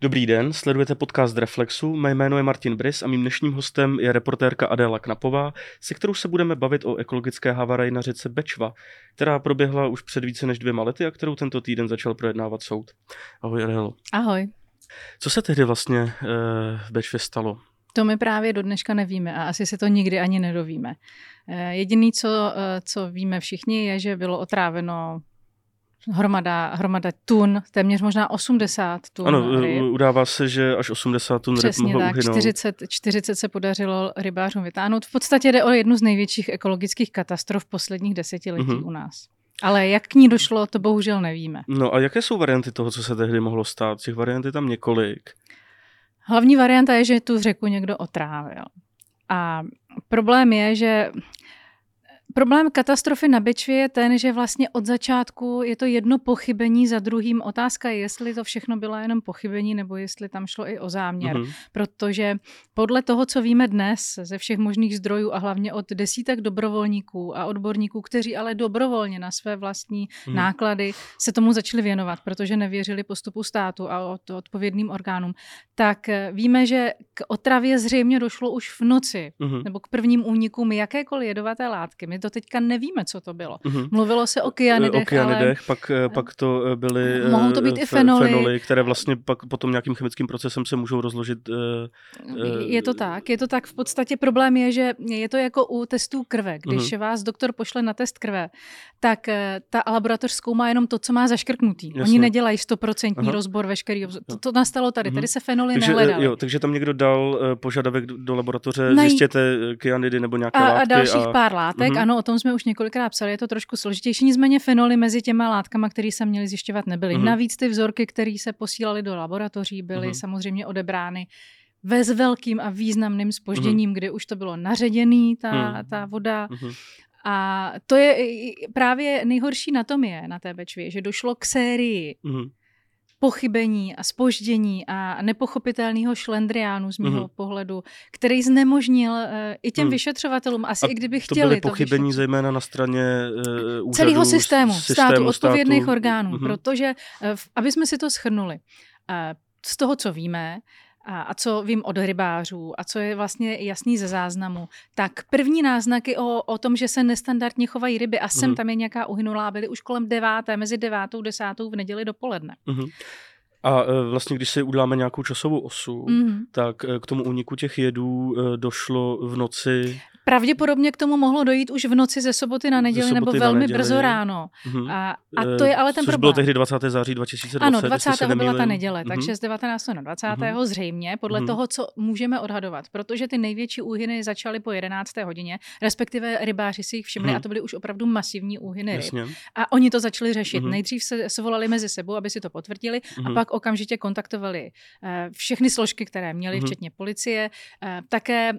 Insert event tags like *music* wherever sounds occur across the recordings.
Dobrý den, sledujete podcast Reflexu, mé jméno je Martin Brys a mým dnešním hostem je reportérka Adéla Knapová, se kterou se budeme bavit o ekologické havarii na řece Bečva, která proběhla už před více než dvěma lety a kterou tento týden začal projednávat soud. Ahoj Adélo. Ahoj. Co se tehdy vlastně uh, v Bečvě stalo? To my právě do dneška nevíme a asi se to nikdy ani nedovíme. Eh, jediný, co, eh, co víme všichni, je, že bylo otráveno hromada, hromada tun, téměř možná 80 tun Ano, ryb. udává se, že až 80 tun ryb Přesně mohlo tak, uhynout. 40, 40 se podařilo rybářům vytáhnout. V podstatě jde o jednu z největších ekologických katastrof posledních desetiletí Mhm. u nás. Ale jak k ní došlo, to bohužel nevíme. No a jaké jsou varianty toho, co se tehdy mohlo stát? Těch variant je tam několik. Hlavní varianta je, že tu řeku někdo otrávil. A problém je, že Problém katastrofy na Bečvě je ten, že vlastně od začátku je to jedno pochybení za druhým. Otázka je, jestli to všechno bylo jenom pochybení, nebo jestli tam šlo i o záměr. Mhm. Protože podle toho, co víme dnes ze všech možných zdrojů a hlavně od desítek dobrovolníků a odborníků, kteří ale dobrovolně na své vlastní Mhm. náklady se tomu začali věnovat, protože nevěřili postupu státu a od, odpovědným orgánům, tak eh, víme, že k otravě zřejmě došlo už v noci Mhm. nebo k prvním únikům jakékoliv jedovaté látky. My to teďka nevíme, co to bylo. Mhm. Mluvilo se o kyanidech, o kyanidech, ale pak, eh, pak to eh, byly eh, Mohou to být i fe- fenoly. fenoly, které vlastně pak potom nějakým chemickým procesem se můžou rozložit. eh, eh, je to tak. Je to tak. V podstatě problém je, že je to jako u testů krve. Když Mhm. vás doktor pošle na test krve, tak eh, ta laboratoř zkoumá jenom to, co má zaškrtnutý. Oni Jasně. nedělají stoprocentní rozbor veškerý. To, to nastalo tady. Mhm. Tady se fenoly Takže, eh, nehledaly. jo, takže tam někdo dal eh, požadavek do laboratoře, Najít- zjistěte eh, kyanidy nebo nějaké A, látky. a dalších pár látek, Mhm. ano, o tom jsme už několikrát psali, je to trošku složitější, nicméně fenoly mezi těma látkami, které se měly zjišťovat, nebyly. Mhm. Navíc ty vzorky, které se posílaly do laboratoří, byly Mhm. samozřejmě odebrány ve s velkým a významným spožděním, kdy už to bylo naředěný, ta, Mhm. ta voda. Mhm. A to je právě nejhorší na tom je, na té Bečvě, že došlo k sérii Mhm. Pochybení a spoždění a nepochopitelného šlendriánu z mého Mhm. pohledu, který znemožnil uh, i těm Mhm. vyšetřovatelům, asi A i kdyby To chtěli byly to pochybení vyšetřit. zejména na straně uh, celého systému, s- státu, odpovědných státu. orgánů, Mhm. protože, v- aby jsme si to schrnuli, eh, z toho, co víme, a, a co vím od rybářů a co je vlastně jasný ze záznamu, tak první náznaky o, o tom, že se nestandardně chovají ryby a sem Mhm. tam je nějaká uhynulá, byly už kolem deváté, mezi devátou, desátou v neděli dopoledne. Mhm. A eh, vlastně, když si uděláme nějakou časovou osu, Mhm. tak eh, k tomu úniku těch jedů eh, došlo v noci. Pravděpodobně k tomu mohlo dojít už v noci ze soboty na neděli nebo soboty na velmi neděli. brzo ráno. Mhm. A, a Eh, to je ale ten Což problém. bylo tehdy 20. září 2020. Ano, jestli 20. se byla ta neděle, Mhm. takže z 19. na 20. Mhm. zřejmě, podle Mhm. toho, co můžeme odhadovat, protože ty největší úhyny začaly po 11. hodině, respektive rybáři si jich všimli Mhm. a to byly už opravdu masivní úhyny ryb. Jasně. A oni to začali řešit. Mhm. Nejdřív se svolali mezi sebou, aby si to potvrdili, a Mhm. pak okamžitě kontaktovali eh, všechny složky, které měli, Mhm. včetně policie, eh, také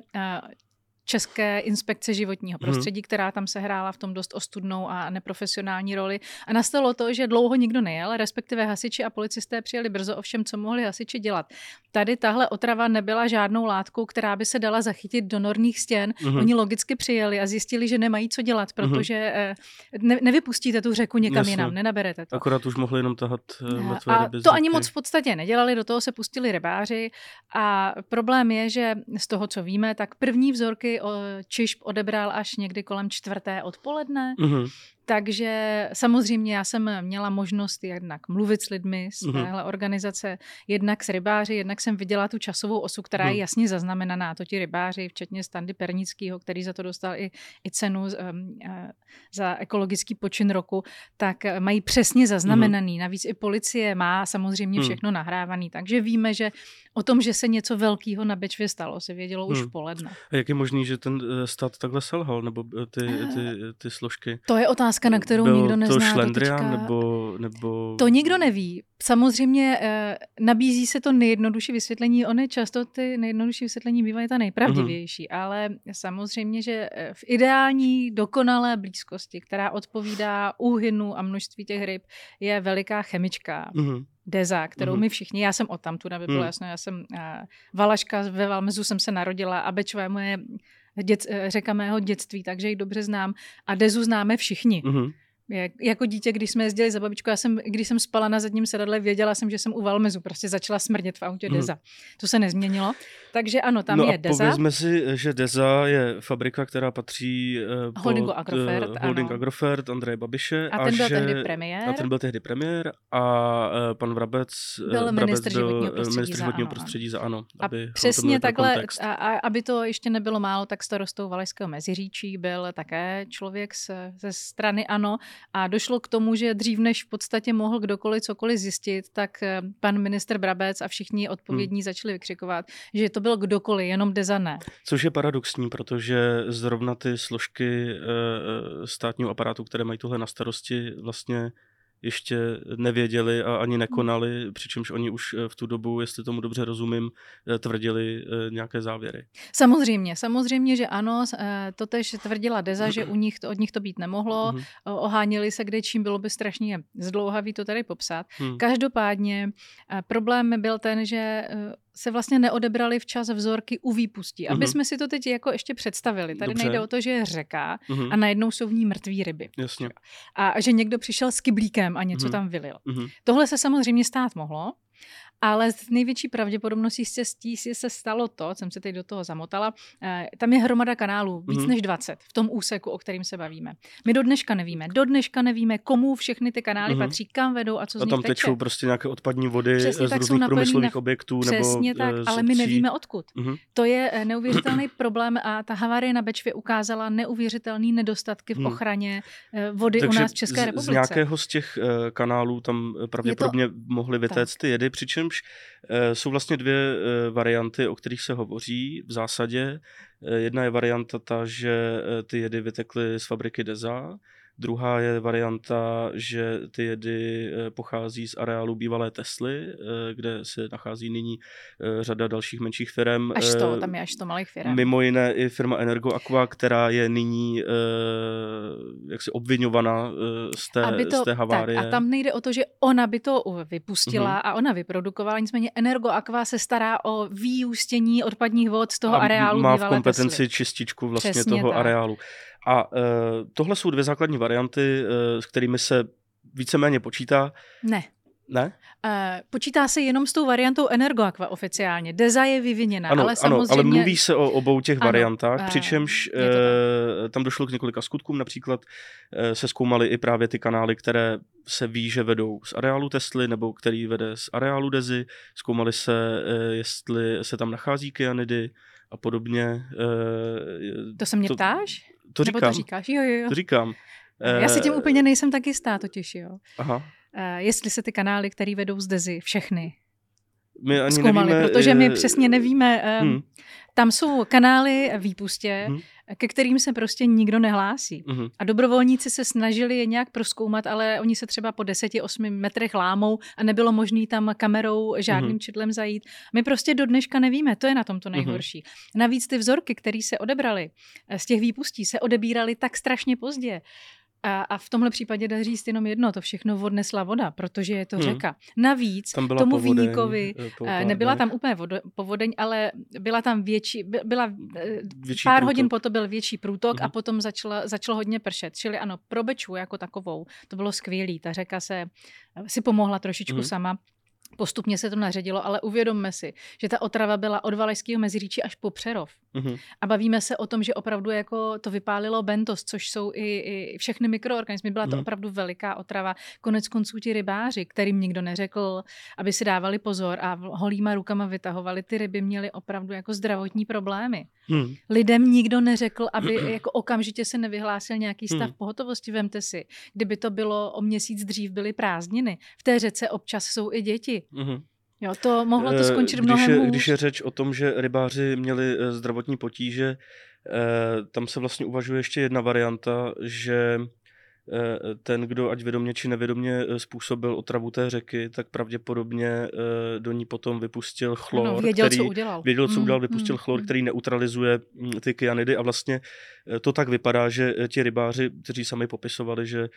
České inspekce životního Mhm. prostředí, která tam se hrála v tom dost ostudnou a neprofesionální roli. A nastalo to, že dlouho nikdo nejel, respektive hasiči a policisté přijeli brzo, ovšem, co mohli hasiči dělat. Tady tahle otrava nebyla žádnou látkou, která by se dala zachytit do norních stěn. Mhm. Oni logicky přijeli a zjistili, že nemají co dělat, protože eh, ne, nevypustíte tu řeku někam Jasně. jinam, nenaberete to. Akorát už mohli jenom tahat eh, mrtvé A to ani moc v podstatě nedělali, do toho se pustili rybáři a problém je, že z toho, co víme, tak první vzorky o, čišp odebral až někdy kolem čtvrté odpoledne, Mhm. Takže samozřejmě já jsem měla možnost jednak mluvit s lidmi z Mhm. téhle organizace, jednak s rybáři, jednak jsem viděla tu časovou osu, která je Mhm. jasně zaznamenaná, to ti rybáři, včetně Standy Pernického, který za to dostal i, i cenu um, uh, za ekologický počin roku, tak mají přesně zaznamenaný. Navíc i policie má samozřejmě Mhm. všechno nahrávaný, takže víme, že o tom, že se něco velkého na Bečvě stalo, se vědělo už Mhm. v poledne. A jak je možný, že ten eh, stát takhle selhal, nebo eh, ty, ty, ty složky? To je otázka, na kterou Byl nikdo nezná. to šlendrián, teďka. nebo, nebo... To nikdo neví. Samozřejmě eh, nabízí se to nejjednodušší vysvětlení. Ony často ty nejjednodušší vysvětlení bývají ta nejpravdivější, Mhm. ale samozřejmě, že eh, v ideální, dokonalé blízkosti, která odpovídá úhynu a množství těch ryb, je veliká chemička. Mhm. Deza, kterou Mhm. my všichni, já jsem odtamtud, aby bylo Mhm. jasno, já jsem uh, Valaška, ve Valmezu jsem se narodila a je moje dět, eh, řeka mého dětství, takže ji dobře znám a Dezu známe všichni. Mhm. Jak, jako dítě, když jsme jezdili za babičkou, já jsem, když jsem spala na zadním sedadle, věděla jsem, že jsem u Valmezu, prostě začala smrdět v autě Deza. Hmm. To se nezměnilo. Takže ano, tam no je a Deza. povězme si, že Deza je fabrika, která patří Holdingu pod, Agrofert, uh, Holding ano. Agrofert Andreje Babiše. A ten byl že, tehdy premiér. A ten byl tehdy premiér a uh, pan Vrabec Byl Brabec ministr byl životního prostředí ministr za životního ANO, prostředí za ANO. A aby přesně takhle, a, a, aby to ještě nebylo málo, tak starostou Valašského Meziříčí byl také člověk z, ze strany ANO a došlo k tomu, že dřív než v podstatě mohl kdokoliv cokoliv zjistit, tak eh, pan minister Brabec a všichni odpovědní hmm. začali vykřikovat, že to byl kdokoliv, jenom Deza ne. Což je paradoxní, protože zrovna ty složky e, státního aparátu, které mají tohle na starosti, vlastně ještě nevěděli a ani nekonali, přičemž oni už v tu dobu, jestli tomu dobře rozumím, tvrdili nějaké závěry. Samozřejmě, samozřejmě, že ano, to tež tvrdila Deza, že u nich to, od nich to být nemohlo, mm-hmm. oháněli se kde čím bylo by strašně zdlouhavý to tady popsat. Mm. Každopádně problém byl ten, že se vlastně neodebrali včas vzorky u výpustí. Aby mm-hmm. jsme si to teď jako ještě představili. Tady Dobře. nejde o to, že je řeka mm-hmm. a najednou jsou v ní mrtví ryby. Jasně. A že někdo přišel s kyblíkem a něco mm-hmm. tam vylil. Mm-hmm. Tohle se samozřejmě stát mohlo. Ale s největší pravděpodobností se, se stalo to, jsem se teď do toho zamotala, eh, tam je hromada kanálů, víc mm-hmm. než 20 v tom úseku, o kterým se bavíme. My do dneška nevíme. Do dneška nevíme, komu všechny ty kanály mm-hmm. patří, kam vedou a co a z nich tam teče. tečou prostě nějaké odpadní vody Přesně z tak různých průmyslových na... objektů. Přesně nebo tak, z ale my nevíme odkud. Mm-hmm. To je eh, neuvěřitelný *clears throat* problém a ta havárie na Bečvě ukázala neuvěřitelné nedostatky v ochraně eh, vody Takže u nás v České republice. Z nějakého z těch kanálů tam pravděpodobně to... mohly vytéct ty jedy, přičemž jsou vlastně dvě eh, varianty, o kterých se hovoří v zásadě. Eh, jedna je varianta ta, že eh, ty jedy vytekly z fabriky Deza, Druhá je varianta, že ty jedy eh, pochází z areálu bývalé Tesly, eh, kde se nachází nyní eh, řada dalších menších firm. Až to, tam je až to malých firm. Mimo jiné i firma Energo Aqua, která je nyní jaksi obvinovaná z té, to, z té havárie. Tak, a tam nejde o to, že ona by to vypustila mm-hmm. a ona vyprodukovala, nicméně Energo Aqua se stará o výústění odpadních vod z toho a areálu má v kompetenci Tesly. čističku vlastně Přesně toho tak. areálu. A uh, tohle jsou dvě základní varianty, uh, s kterými se víceméně počítá. Ne. Ne? Uh, počítá se jenom s tou variantou Energoaqua oficiálně. Deza je vyviněna, ano, ale samozřejmě... Ano, ale mluví se o obou těch ano, variantách, uh, přičemž uh, tam došlo k několika skutkům, například uh, se zkoumaly i právě ty kanály, které se ví, že vedou z areálu Tesly, nebo který vede z areálu Dezy. Zkoumaly se, uh, jestli se tam nachází kyanidy a podobně. Uh, to se mě to, ptáš? To říkám. Nebo to říkáš? Jo, jo, jo. To říkám. Já si tím úplně nejsem tak jistá totiž, jo. Aha. Uh, jestli se ty kanály, které vedou z Dezy, všechny my ani zkoumali, nevíme, protože my přesně nevíme. Hmm. Tam jsou kanály výpustě, hmm. ke kterým se prostě nikdo nehlásí. Hmm. A dobrovolníci se snažili je nějak proskoumat, ale oni se třeba po 10-8 metrech lámou a nebylo možné tam kamerou žádným hmm. čidlem zajít. My prostě do dneška nevíme, to je na tom to nejhorší. Hmm. Navíc ty vzorky, které se odebrali z těch výpustí, se odebíraly tak strašně pozdě. A, a v tomhle případě dá říct jenom jedno, to všechno odnesla voda, protože je to hmm. řeka. Navíc tam byla tomu povodeň, výníkovi, po nebyla tam úplně vodo, povodeň, ale byla tam větší, byla větší pár průtok. hodin potom byl větší průtok hmm. a Mhm. potom začalo, začalo hodně pršet. Čili ano, pro Bečvu jako takovou to bylo skvělý. Ta řeka se si pomohla trošičku hmm. sama. Postupně se to naředilo, ale uvědomme si, že ta otrava byla od Valašského meziříčí až po Přerov. Mhm. A bavíme se o tom, že opravdu jako to vypálilo bentos, což jsou i, i všechny mikroorganismy. Byla to Mhm. opravdu veliká otrava. Konec konců ti rybáři, kterým nikdo neřekl, aby si dávali pozor a holýma rukama vytahovali ty ryby, měli opravdu jako zdravotní problémy. Hmm. Lidem nikdo neřekl, aby *clears throat* jako okamžitě se nevyhlásil nějaký stav Hmm. pohotovosti. Vemte si, kdyby to bylo o měsíc dřív, byly prázdniny. V té řece občas jsou i děti. Mhm. Jo, to mohlo to Eh, skončit když mnohem je, hůř. když je řeč o tom, že rybáři měli eh, zdravotní potíže, eh, tam se vlastně uvažuje ještě jedna varianta, že ten, kdo ať vědomě či nevědomě eh, způsobil otravu té řeky, tak pravděpodobně eh, do ní potom vypustil chlor, ano, věděl, který co udělal. věděl, co Mm, udělal, vypustil mm, chlor, mm. který neutralizuje mm, ty kyanidy a vlastně to tak vypadá, že ti rybáři, kteří sami popisovali, že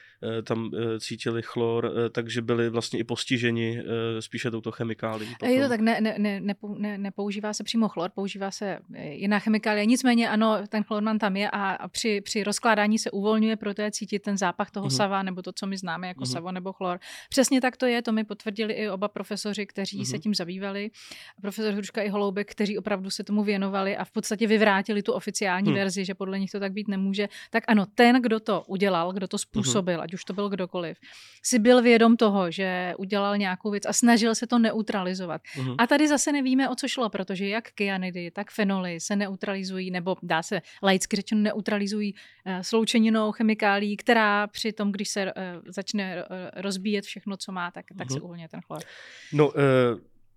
tam cítili chlor, takže byli vlastně i postiženi spíše touto chemikálí. Je to tak, ne, ne, ne, ne, nepoužívá se přímo chlor, používá se jiná chemikálie. Nicméně ano, ten chlorman tam je a, a při, při rozkládání se uvolňuje, proto je cítit ten zápach toho mm-hmm. sava, nebo to, co my známe jako mm-hmm. savo nebo chlor. Přesně tak to je, to mi potvrdili i oba profesoři, kteří mm-hmm. se tím zabývali. Profesor Hruška i Holoubek, kteří opravdu se tomu věnovali a v podstatě vyvrátili tu oficiální mm. verzi, že podle nich to tak být nemůže. Tak ano, ten, kdo to udělal, kdo to způsobil, mm-hmm. ať už to byl kdokoliv, si byl vědom toho, že udělal nějakou věc a snažil se to neutralizovat. Mm-hmm. A tady zase nevíme, o co šlo, protože jak kyanidy, tak fenoly se neutralizují, nebo dá se laicky řečeno neutralizují uh, sloučeninou chemikálí, která při tom, když se uh, začne uh, rozbíjet všechno, co má, tak, tak mm-hmm. se uvolňuje ten chlor. No, uh,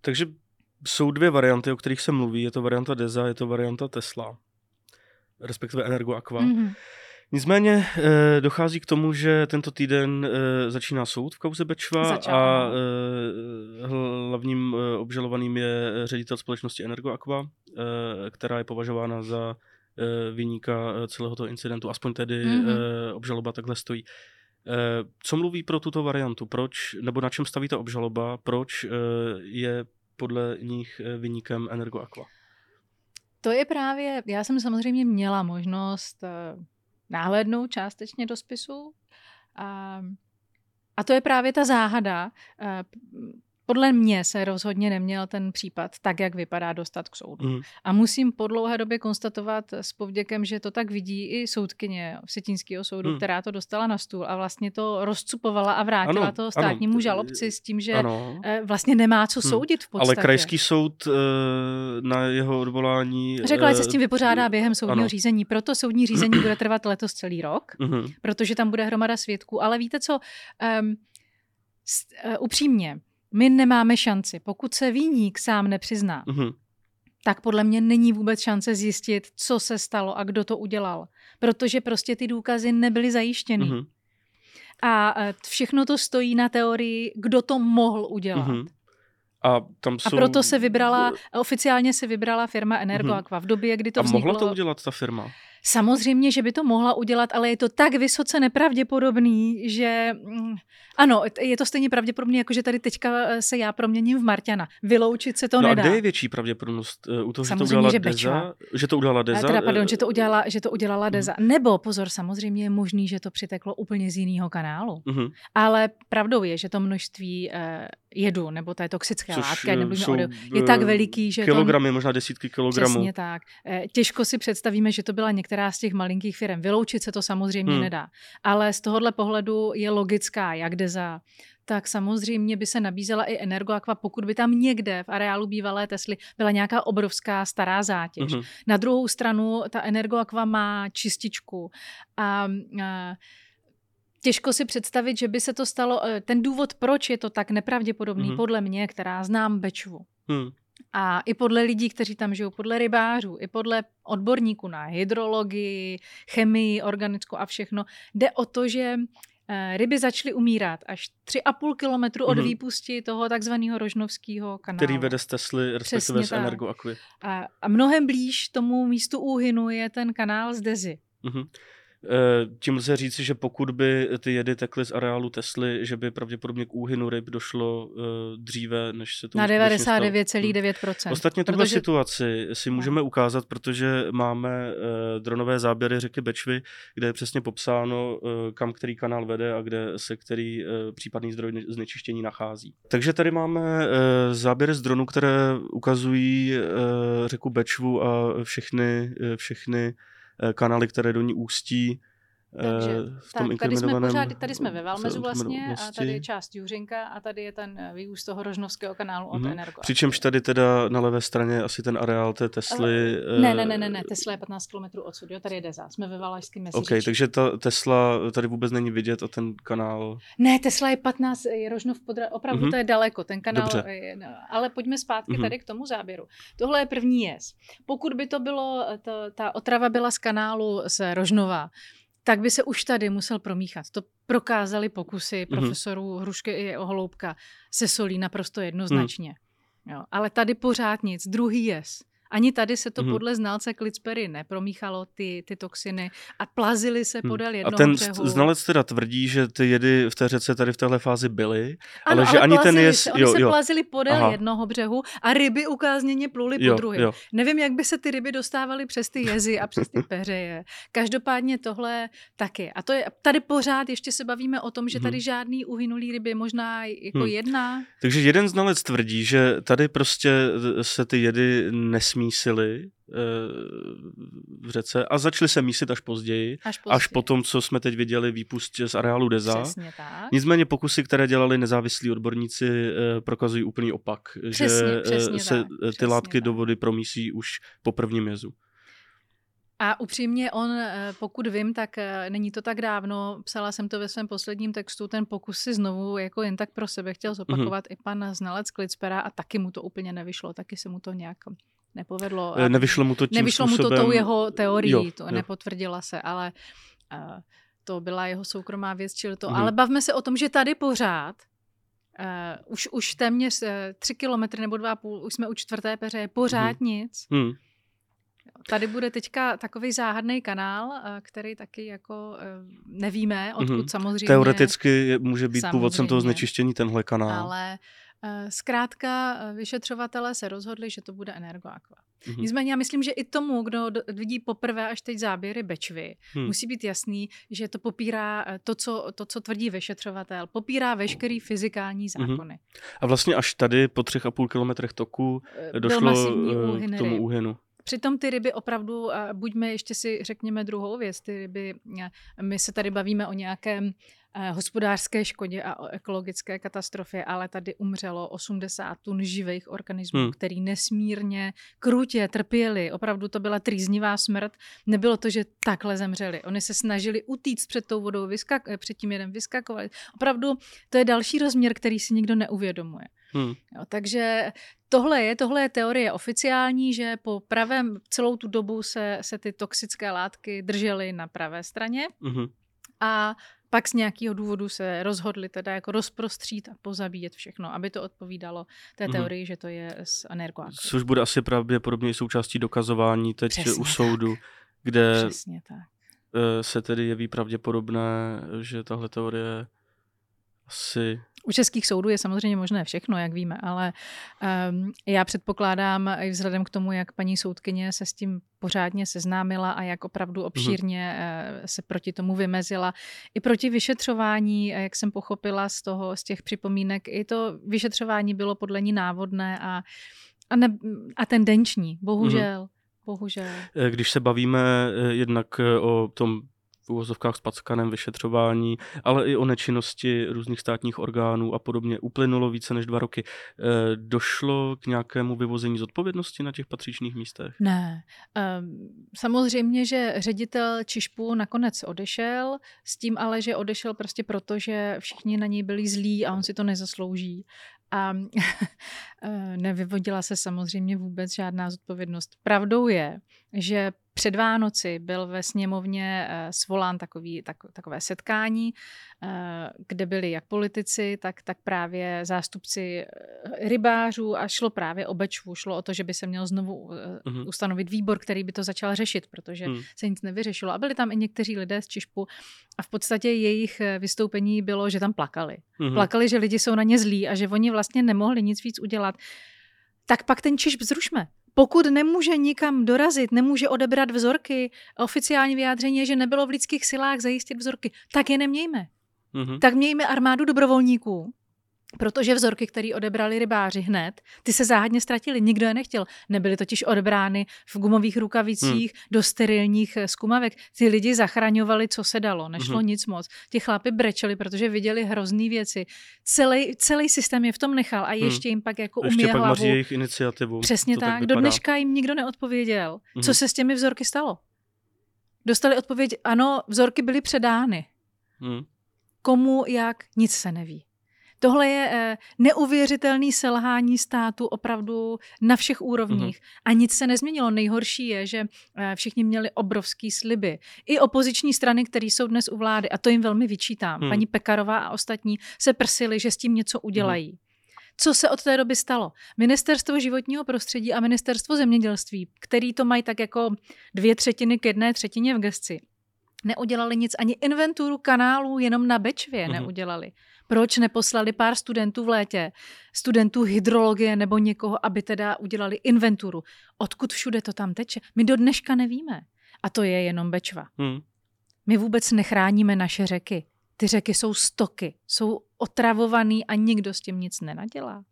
takže jsou dvě varianty, o kterých se mluví. Je to varianta Deza, je to varianta Tesla, respektive Energo Aqua. Mm-hmm. Nicméně eh, dochází k tomu, že tento týden eh, začíná soud v kauze Bečva Začal. a eh, hlavním eh, obžalovaným je ředitel společnosti Energo Aqua, eh, která je považována za eh, vyníka eh, celého toho incidentu. Aspoň tedy mm-hmm. eh, obžaloba takhle stojí. Eh, co mluví pro tuto variantu? Proč, nebo na čem staví ta obžaloba? Proč eh, je podle nich eh, vyníkem Energo Aqua? To je právě, já jsem samozřejmě měla možnost náhlednout částečně do spisu. A, a to je právě ta záhada. Podle mě se rozhodně neměl ten případ tak, jak vypadá, dostat k soudu. Mm. A musím po dlouhé době konstatovat s povděkem, že to tak vidí i soudkyně Vsetínského soudu, mm. která to dostala na stůl a vlastně to rozcupovala a vrátila ano, to státnímu ano, žalobci s tím, že ano. Eh, vlastně nemá co mm. soudit v podstatě. Ale krajský soud eh, na jeho odvolání... Řekla, že se s tím eh, vypořádá během soudního ano. řízení. Proto soudní řízení bude trvat letos celý rok, mm-hmm. protože tam bude hromada svědků. Ale víte co, um, upřímně, my nemáme šanci. Pokud se výník sám nepřizná, mm-hmm. tak podle mě není vůbec šance zjistit, co se stalo a kdo to udělal. Protože prostě ty důkazy nebyly zajištěny. Mm-hmm. A e, všechno to stojí na teorii, kdo to mohl udělat. Mm-hmm. A, tam jsou... a proto se vybrala, oficiálně se vybrala firma Energoaqua v době, kdy to vzniklo. A mohla to udělat ta firma? Samozřejmě, že by to mohla udělat, ale je to tak vysoce nepravděpodobný, že mm, ano, je to stejně pravděpodobné, jako že tady teďka eh, se já proměním v Marťana. Vyloučit se to no nedá. A kde je větší pravděpodobnost? Uh, u toho, samozřejmě, že to udělala že Deza? Že to udělala Deza? Teda, pardon, že to udělala, že to udělala mhm. Deza. Nebo, pozor, samozřejmě je možný, že to přiteklo úplně z jiného kanálu. Uh-huh. Ale pravdou je, že to množství jedu nebo té toxické Což, látky, nebo jsou, je tak veliký, že kilogramy, to... možná desítky kilogramů. Přesně tak. Těžko si představíme, že to byla některá z těch malinkých firm. Vyloučit se to samozřejmě hmm. nedá. Ale z tohohle pohledu je logická, jak jde za tak samozřejmě by se nabízela i Energoaqua, pokud by tam někde v areálu bývalé Tesly byla nějaká obrovská stará zátěž. Mm-hmm. Na druhou stranu ta Energoaqua má čističku a, a Těžko si představit, že by se to stalo. E, ten důvod, proč je to tak nepravděpodobný, mm-hmm. podle mě, která znám Bečvu, mm. A i podle lidí, kteří tam žijou, podle rybářů, i podle odborníků na hydrologii, chemii, organickou a všechno, jde o to, že eh, ryby začaly umírat až 3,5 kilometru od mm-hmm. výpusti toho takzvaného rožnovského kanálu. Který vede z Tesly, respektive z Energoaqui. A, a mnohem blíž tomu místu úhynu je ten kanál z Dezy. Mm-hmm. Eh, tím lze říci, že pokud by ty jedy tekly z areálu Tesly, že by pravděpodobně k úhynu ryb došlo uh, dříve, než se to Na 99,9%. Ostatně tuhle protože... situaci si můžeme ukázat, protože máme uh, dronové záběry řeky Bečvy, kde je přesně popsáno, kam který kanál vede a kde se který případný zdroj znečištění nachází. Takže tady máme záběry z dronu, které ukazují řeku Bečvu a všechny, všechny Eh, kanály, které do ní ústí. Takže, eh, v tom tak, tady jsme pořád, tady jsme ve Valmezu vlastně a tady je část Juřinka a tady je ten eh, výúst toho Rožnovského kanálu od mm-hmm. Energo. Přičemž tady teda na levé straně asi ten areál té Tesly. Uh, ne, ne, ne, ne, ne, Tesla je 15 km odsud, jo, tady je Deza, jsme ve Valašském meziříčí. OK, takže ta Tesla tady vůbec není vidět a ten kanál... Ne, Tesla je 15, je Rožnov podra... opravdu mm-hmm. to je daleko, ten kanál, Dobře. je, no, ale pojďme zpátky mm-hmm. tady k tomu záběru. Tohle je první jez. Pokud by to bylo, to, ta otrava byla z kanálu z Rožnova, tak by se už tady musel promíchat. To prokázali pokusy mm-hmm. profesorů Hrušky i Oholoubka se solí naprosto jednoznačně. Mm. Jo, ale tady pořád nic. Druhý jez. Ani tady se to mm-hmm. podle znalce Klitspery nepromíchalo, ty, ty toxiny, a plazily se mhm. podél hmm. jednoho A ten břehu. znalec teda tvrdí, že ty jedy v té řece tady v téhle fázi byly, ano, ale že ani ten je... Se, oni jo, se jo. plazili podél Aha. jednoho břehu a ryby ukázněně pluly po druhém. Nevím, jak by se ty ryby dostávaly přes ty jezy a přes ty *laughs* peřeje. Každopádně tohle taky. A to je, tady pořád ještě se bavíme o tom, že tady hmm. žádný uhynulý ryby, možná jako hmm. jedna. Takže jeden znalec tvrdí, že tady prostě se ty jedy nesmísily eh, v řece a začaly se mísit až později, až, později. až po tom, co jsme teď viděli výpust z areálu Deza. Přesně tak. Nicméně pokusy, které dělali nezávislí odborníci, eh, prokazují úplný opak, přesně, že přesně se tak, ty látky tak. do vody promísí už po prvním jezu. A upřímně on, eh, pokud vím, tak eh, není to tak dávno, psala jsem to ve svém posledním textu, ten pokus si znovu jako jen tak pro sebe chtěl zopakovat mm-hmm. i pan znalec Klitspera a taky mu to úplně nevyšlo, taky se mu to nějak nepovedlo. Eh, nevyšlo mu to tím Nevyšlo způsobem... mu to tou jeho teorií, jo, to jo. nepotvrdila se, ale uh, to byla jeho soukromá věc, čili to. Mm-hmm. Ale bavme se o tom, že tady pořád Uh, už, už téměř uh, tři kilometry nebo dva a půl, už jsme u čtvrté peře, pořád mm. nic. Mm. Tady bude teďka takový záhadný kanál, eh, který taky jako eh, nevíme, odkud mm-hmm. samozřejmě. Teoreticky může být samozřejmě, původcem toho znečištění tenhle kanál. Ale zkrátka vyšetřovatelé se rozhodli, že to bude Energoaqua. Mm-hmm. Nicméně já myslím, že i tomu, kdo vidí poprvé až teď záběry Bečvy, hmm. musí být jasný, že to popírá to co, to, co tvrdí vyšetřovatel, popírá veškerý fyzikální mhm. zákony. Mm-hmm. A vlastně až tady po třech a půl kilometrech toku došlo k tomu úhynu. Přitom ty ryby opravdu, buďme ještě si řekněme druhou věc, ty ryby, my se tady bavíme o nějakém hospodářské škodě a o ekologické katastrofě, ale tady umřelo 80 tun živých organismů, hmm. který nesmírně krutě trpěli. Opravdu to byla trýznivá smrt. Nebylo to, že takhle zemřeli. Oni se snažili utíct před tou vodou, vyskak- před tím jeden vyskakovali. Opravdu to je další rozměr, který si nikdo neuvědomuje. Hmm. Jo, takže tohle je, tohle je teorie oficiální, že po pravém celou tu dobu se, se ty toxické látky držely na pravé straně hmm. a pak z nějakého důvodu se rozhodli teda jako rozprostřít a pozabíjet všechno, aby to odpovídalo té mhm. teorii, mm. že to je z energoaktivity. Což bude asi pravděpodobně součástí dokazování teď Přesně u soudu, tak. kde Přesně tak. Eh, se tedy jeví pravděpodobné, že tahle teorie asi u českých soudů je samozřejmě možné všechno, jak víme, ale um, já předpokládám i vzhledem k tomu, jak paní soudkyně se s tím pořádně seznámila a jak opravdu mhm. obšírně mm-hmm. se proti tomu vymezila. I proti vyšetřování, jak jsem pochopila z toho, z těch připomínek, i to vyšetřování bylo podle ní návodné a, a, ne, a tendenční, bohužel. Mm-hmm. Bohužel. Eh, když se bavíme eh, jednak o tom v úvozovkách s packanem vyšetřování, ale i o nečinnosti různých státních orgánů a podobně. Uplynulo více než dva roky. E, došlo k nějakému vyvození zodpovědnosti na těch patřičných místech? Ne. Ehm, samozřejmě, že ředitel Čišpu nakonec odešel, s tím ale, že odešel prostě proto, že všichni na něj byli zlí a on si to nezaslouží. A *laughs* eh, nevyvodila se samozřejmě vůbec žádná zodpovědnost. Pravdou je, že před Vánoci byl ve sněmovně eh, svolán takový, tak, takové setkání, eh, kde byli jak politici, tak, tak právě zástupci rybářů a šlo právě o Bečvu. Šlo o to, že by se měl znovu uh-huh. ustanovit výbor, který by to začal řešit, protože uh-huh. se nic nevyřešilo. A byli tam i někteří lidé z Čišpu a v podstatě jejich vystoupení bylo, že tam plakali. Uh-huh. Plakali, že lidi jsou na ně zlí a že oni vlastně nemohli nic víc udělat. Tak pak ten Čišp zrušme. Pokud nemůže nikam dorazit, nemůže odebrat vzorky, oficiální vyjádření je, že nebylo v lidských silách zajistit vzorky, tak je nemějme. Mm-hmm. Tak mějme armádu dobrovolníků, Protože vzorky, které odebrali rybáři hned, ty se záhadně ztratili, nikdo je nechtěl. Nebyly totiž odebrány v gumových rukavicích hmm. do sterilních eh, zkumavek. Ty lidi zachraňovali, co se dalo, nešlo hmm. nic moc. Ti chlapi brečeli, protože viděli hrozný věci. Celý, celý systém je v tom nechal a hmm. ještě jim pak jako pak hlavu. jejich iniciativu. Přesně tak. tak do dneška jim nikdo neodpověděl, hmm. co se s těmi vzorky stalo. Dostali odpověď, ano, vzorky byly předány. Hmm. Komu, jak, nic se neví. Tohle je eh, neuvěřitelný selhání státu opravdu na všech úrovních. Uh-huh. A nic se nezměnilo. Nejhorší je, že eh, všichni měli obrovský sliby. I opoziční strany, které jsou dnes u vlády, a to jim velmi vyčítám. Hmm. Paní Pekarová a ostatní se prsili, že s tím něco udělají. Hmm. Co se od té doby stalo? Ministerstvo životního prostředí a ministerstvo zemědělství, který to mají tak jako dvě třetiny k jedné třetině v gesci, neudělali nic, ani inventuru kanálů jenom na Bečvě mm-hmm. neudělali. Proč neposlali pár studentů v létě, studentů hydrologie nebo někoho, aby teda udělali inventuru? Odkud všude to tam teče? My do dneška nevíme. A to je jenom Bečva. Hmm. My vůbec nechráníme naše řeky. Ty řeky jsou stoky, jsou otravovaný a nikdo s tím nic nenadělá.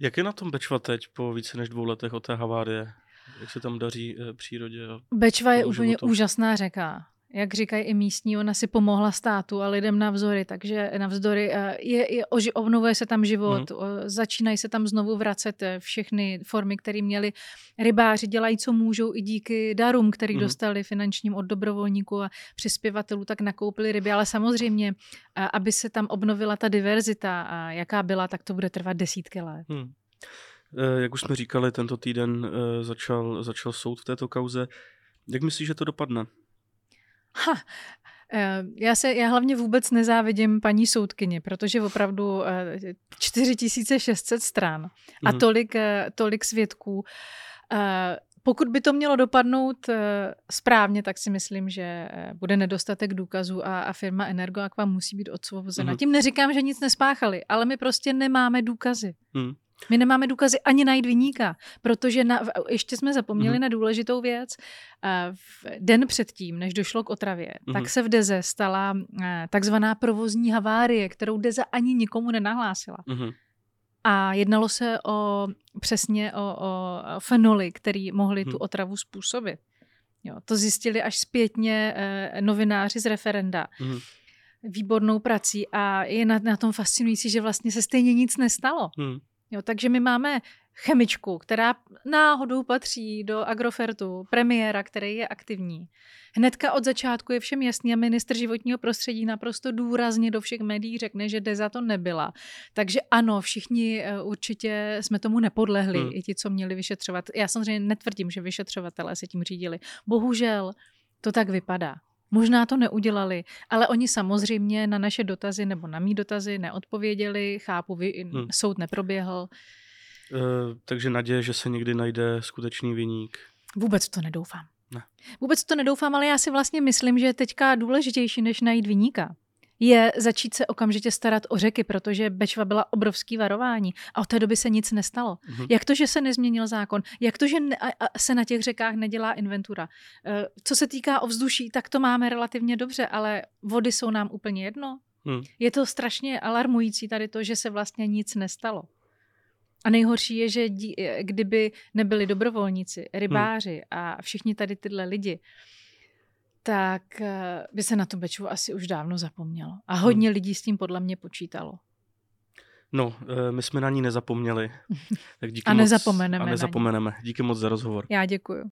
Jak je na tom Bečva teď po více než dvou letech od té havárie? Jak se tam daří e, přírodě? Bečva je úplně úžasná řeka jak říkají i místní, ona si pomohla státu a lidem navzory, takže navzdory eh, je, je, obnovuje se tam život, mm. začínají se tam znovu vracet eh, všechny formy, které měli rybáři, dělají, co můžou i díky darům, který mm. dostali finančním od dobrovolníků a přispěvatelů, tak nakoupili ryby, ale samozřejmě, eh, aby se tam obnovila ta diverzita, jaká byla, tak to bude trvat desítky let. Mm. Jak už jsme říkali, tento týden začal, začal soud v této kauze. Jak myslíš, že to dopadne? Ha, eh, já se, já hlavně vůbec nezávidím paní soudkyni, protože opravdu 4600 eh, stran a mm. tolik, eh, tolik svědků. Pokud by to mělo dopadnout správně, tak si myslím, že bude nedostatek důkazů a, a firma Energoaqua musí být odsvobozena. Mm. Tím neříkám, že nic nespáchali, ale my prostě nemáme důkazy. Mm. My nemáme důkazy ani najít vyníka, protože na, ještě jsme zapomněli mm-hmm. na důležitou věc. V den předtím, než došlo k otravě, mm-hmm. tak se v Deze stala takzvaná provozní havárie, kterou Deze ani nikomu nenahlásila. Mm-hmm. A jednalo se o přesně o, o fenoly, které mohly mm-hmm. tu mhm. otravu způsobit. Jo, to zjistili až zpětně eh, novináři z referenda. Mm-hmm výbornou prací a je na, na tom fascinující, že vlastně se stejně nic nestalo. Hmm. Jo, takže my máme chemičku, která náhodou patří do Agrofertu, premiéra, který je aktivní. Hnedka od začátku je všem jasný a ministr životního prostředí naprosto důrazně do všech médií řekne, že Deza to nebyla. Takže ano, všichni eh, určitě jsme tomu nepodlehli, hmm. i ti, co měli vyšetřovat. Já samozřejmě netvrdím, že vyšetřovatelé se tím řídili. Bohužel to tak vypadá. Možná to neudělali, ale oni samozřejmě na naše dotazy nebo na mý dotazy neodpověděli, chápu, vy, hmm. soud neproběhl. E, takže naděje, že se někdy najde skutečný viník. Vůbec to nedoufám. Ne. Vůbec to nedoufám, ale já si vlastně myslím, že je teďka důležitější, než najít viníka je začít se okamžitě starat o řeky, protože Bečva byla obrovský varování a od té doby se nic nestalo. Mm-hmm. Jak to, že se nezměnil zákon? Jak to, že ne, a, se na těch řekách nedělá inventura? E, co se týká ovzduší, tak to máme relativně dobře, ale vody jsou nám úplně jedno. Mm. Je to strašně alarmující tady to, že se vlastně nic nestalo. A nejhorší je, že dí, kdyby nebyli dobrovolníci, rybáři hmm. a všichni tady tyhle lidi, tak eh, by se na to Bečvu asi už dávno zapomnělo. A hodně hmm. lidí s tím podle mě počítalo. No, eh, my jsme na ní nezapomněli. *laughs* Tak díky a nezapomeneme. Moc, a nezapomeneme. Díky moc za rozhovor. Já děkuji.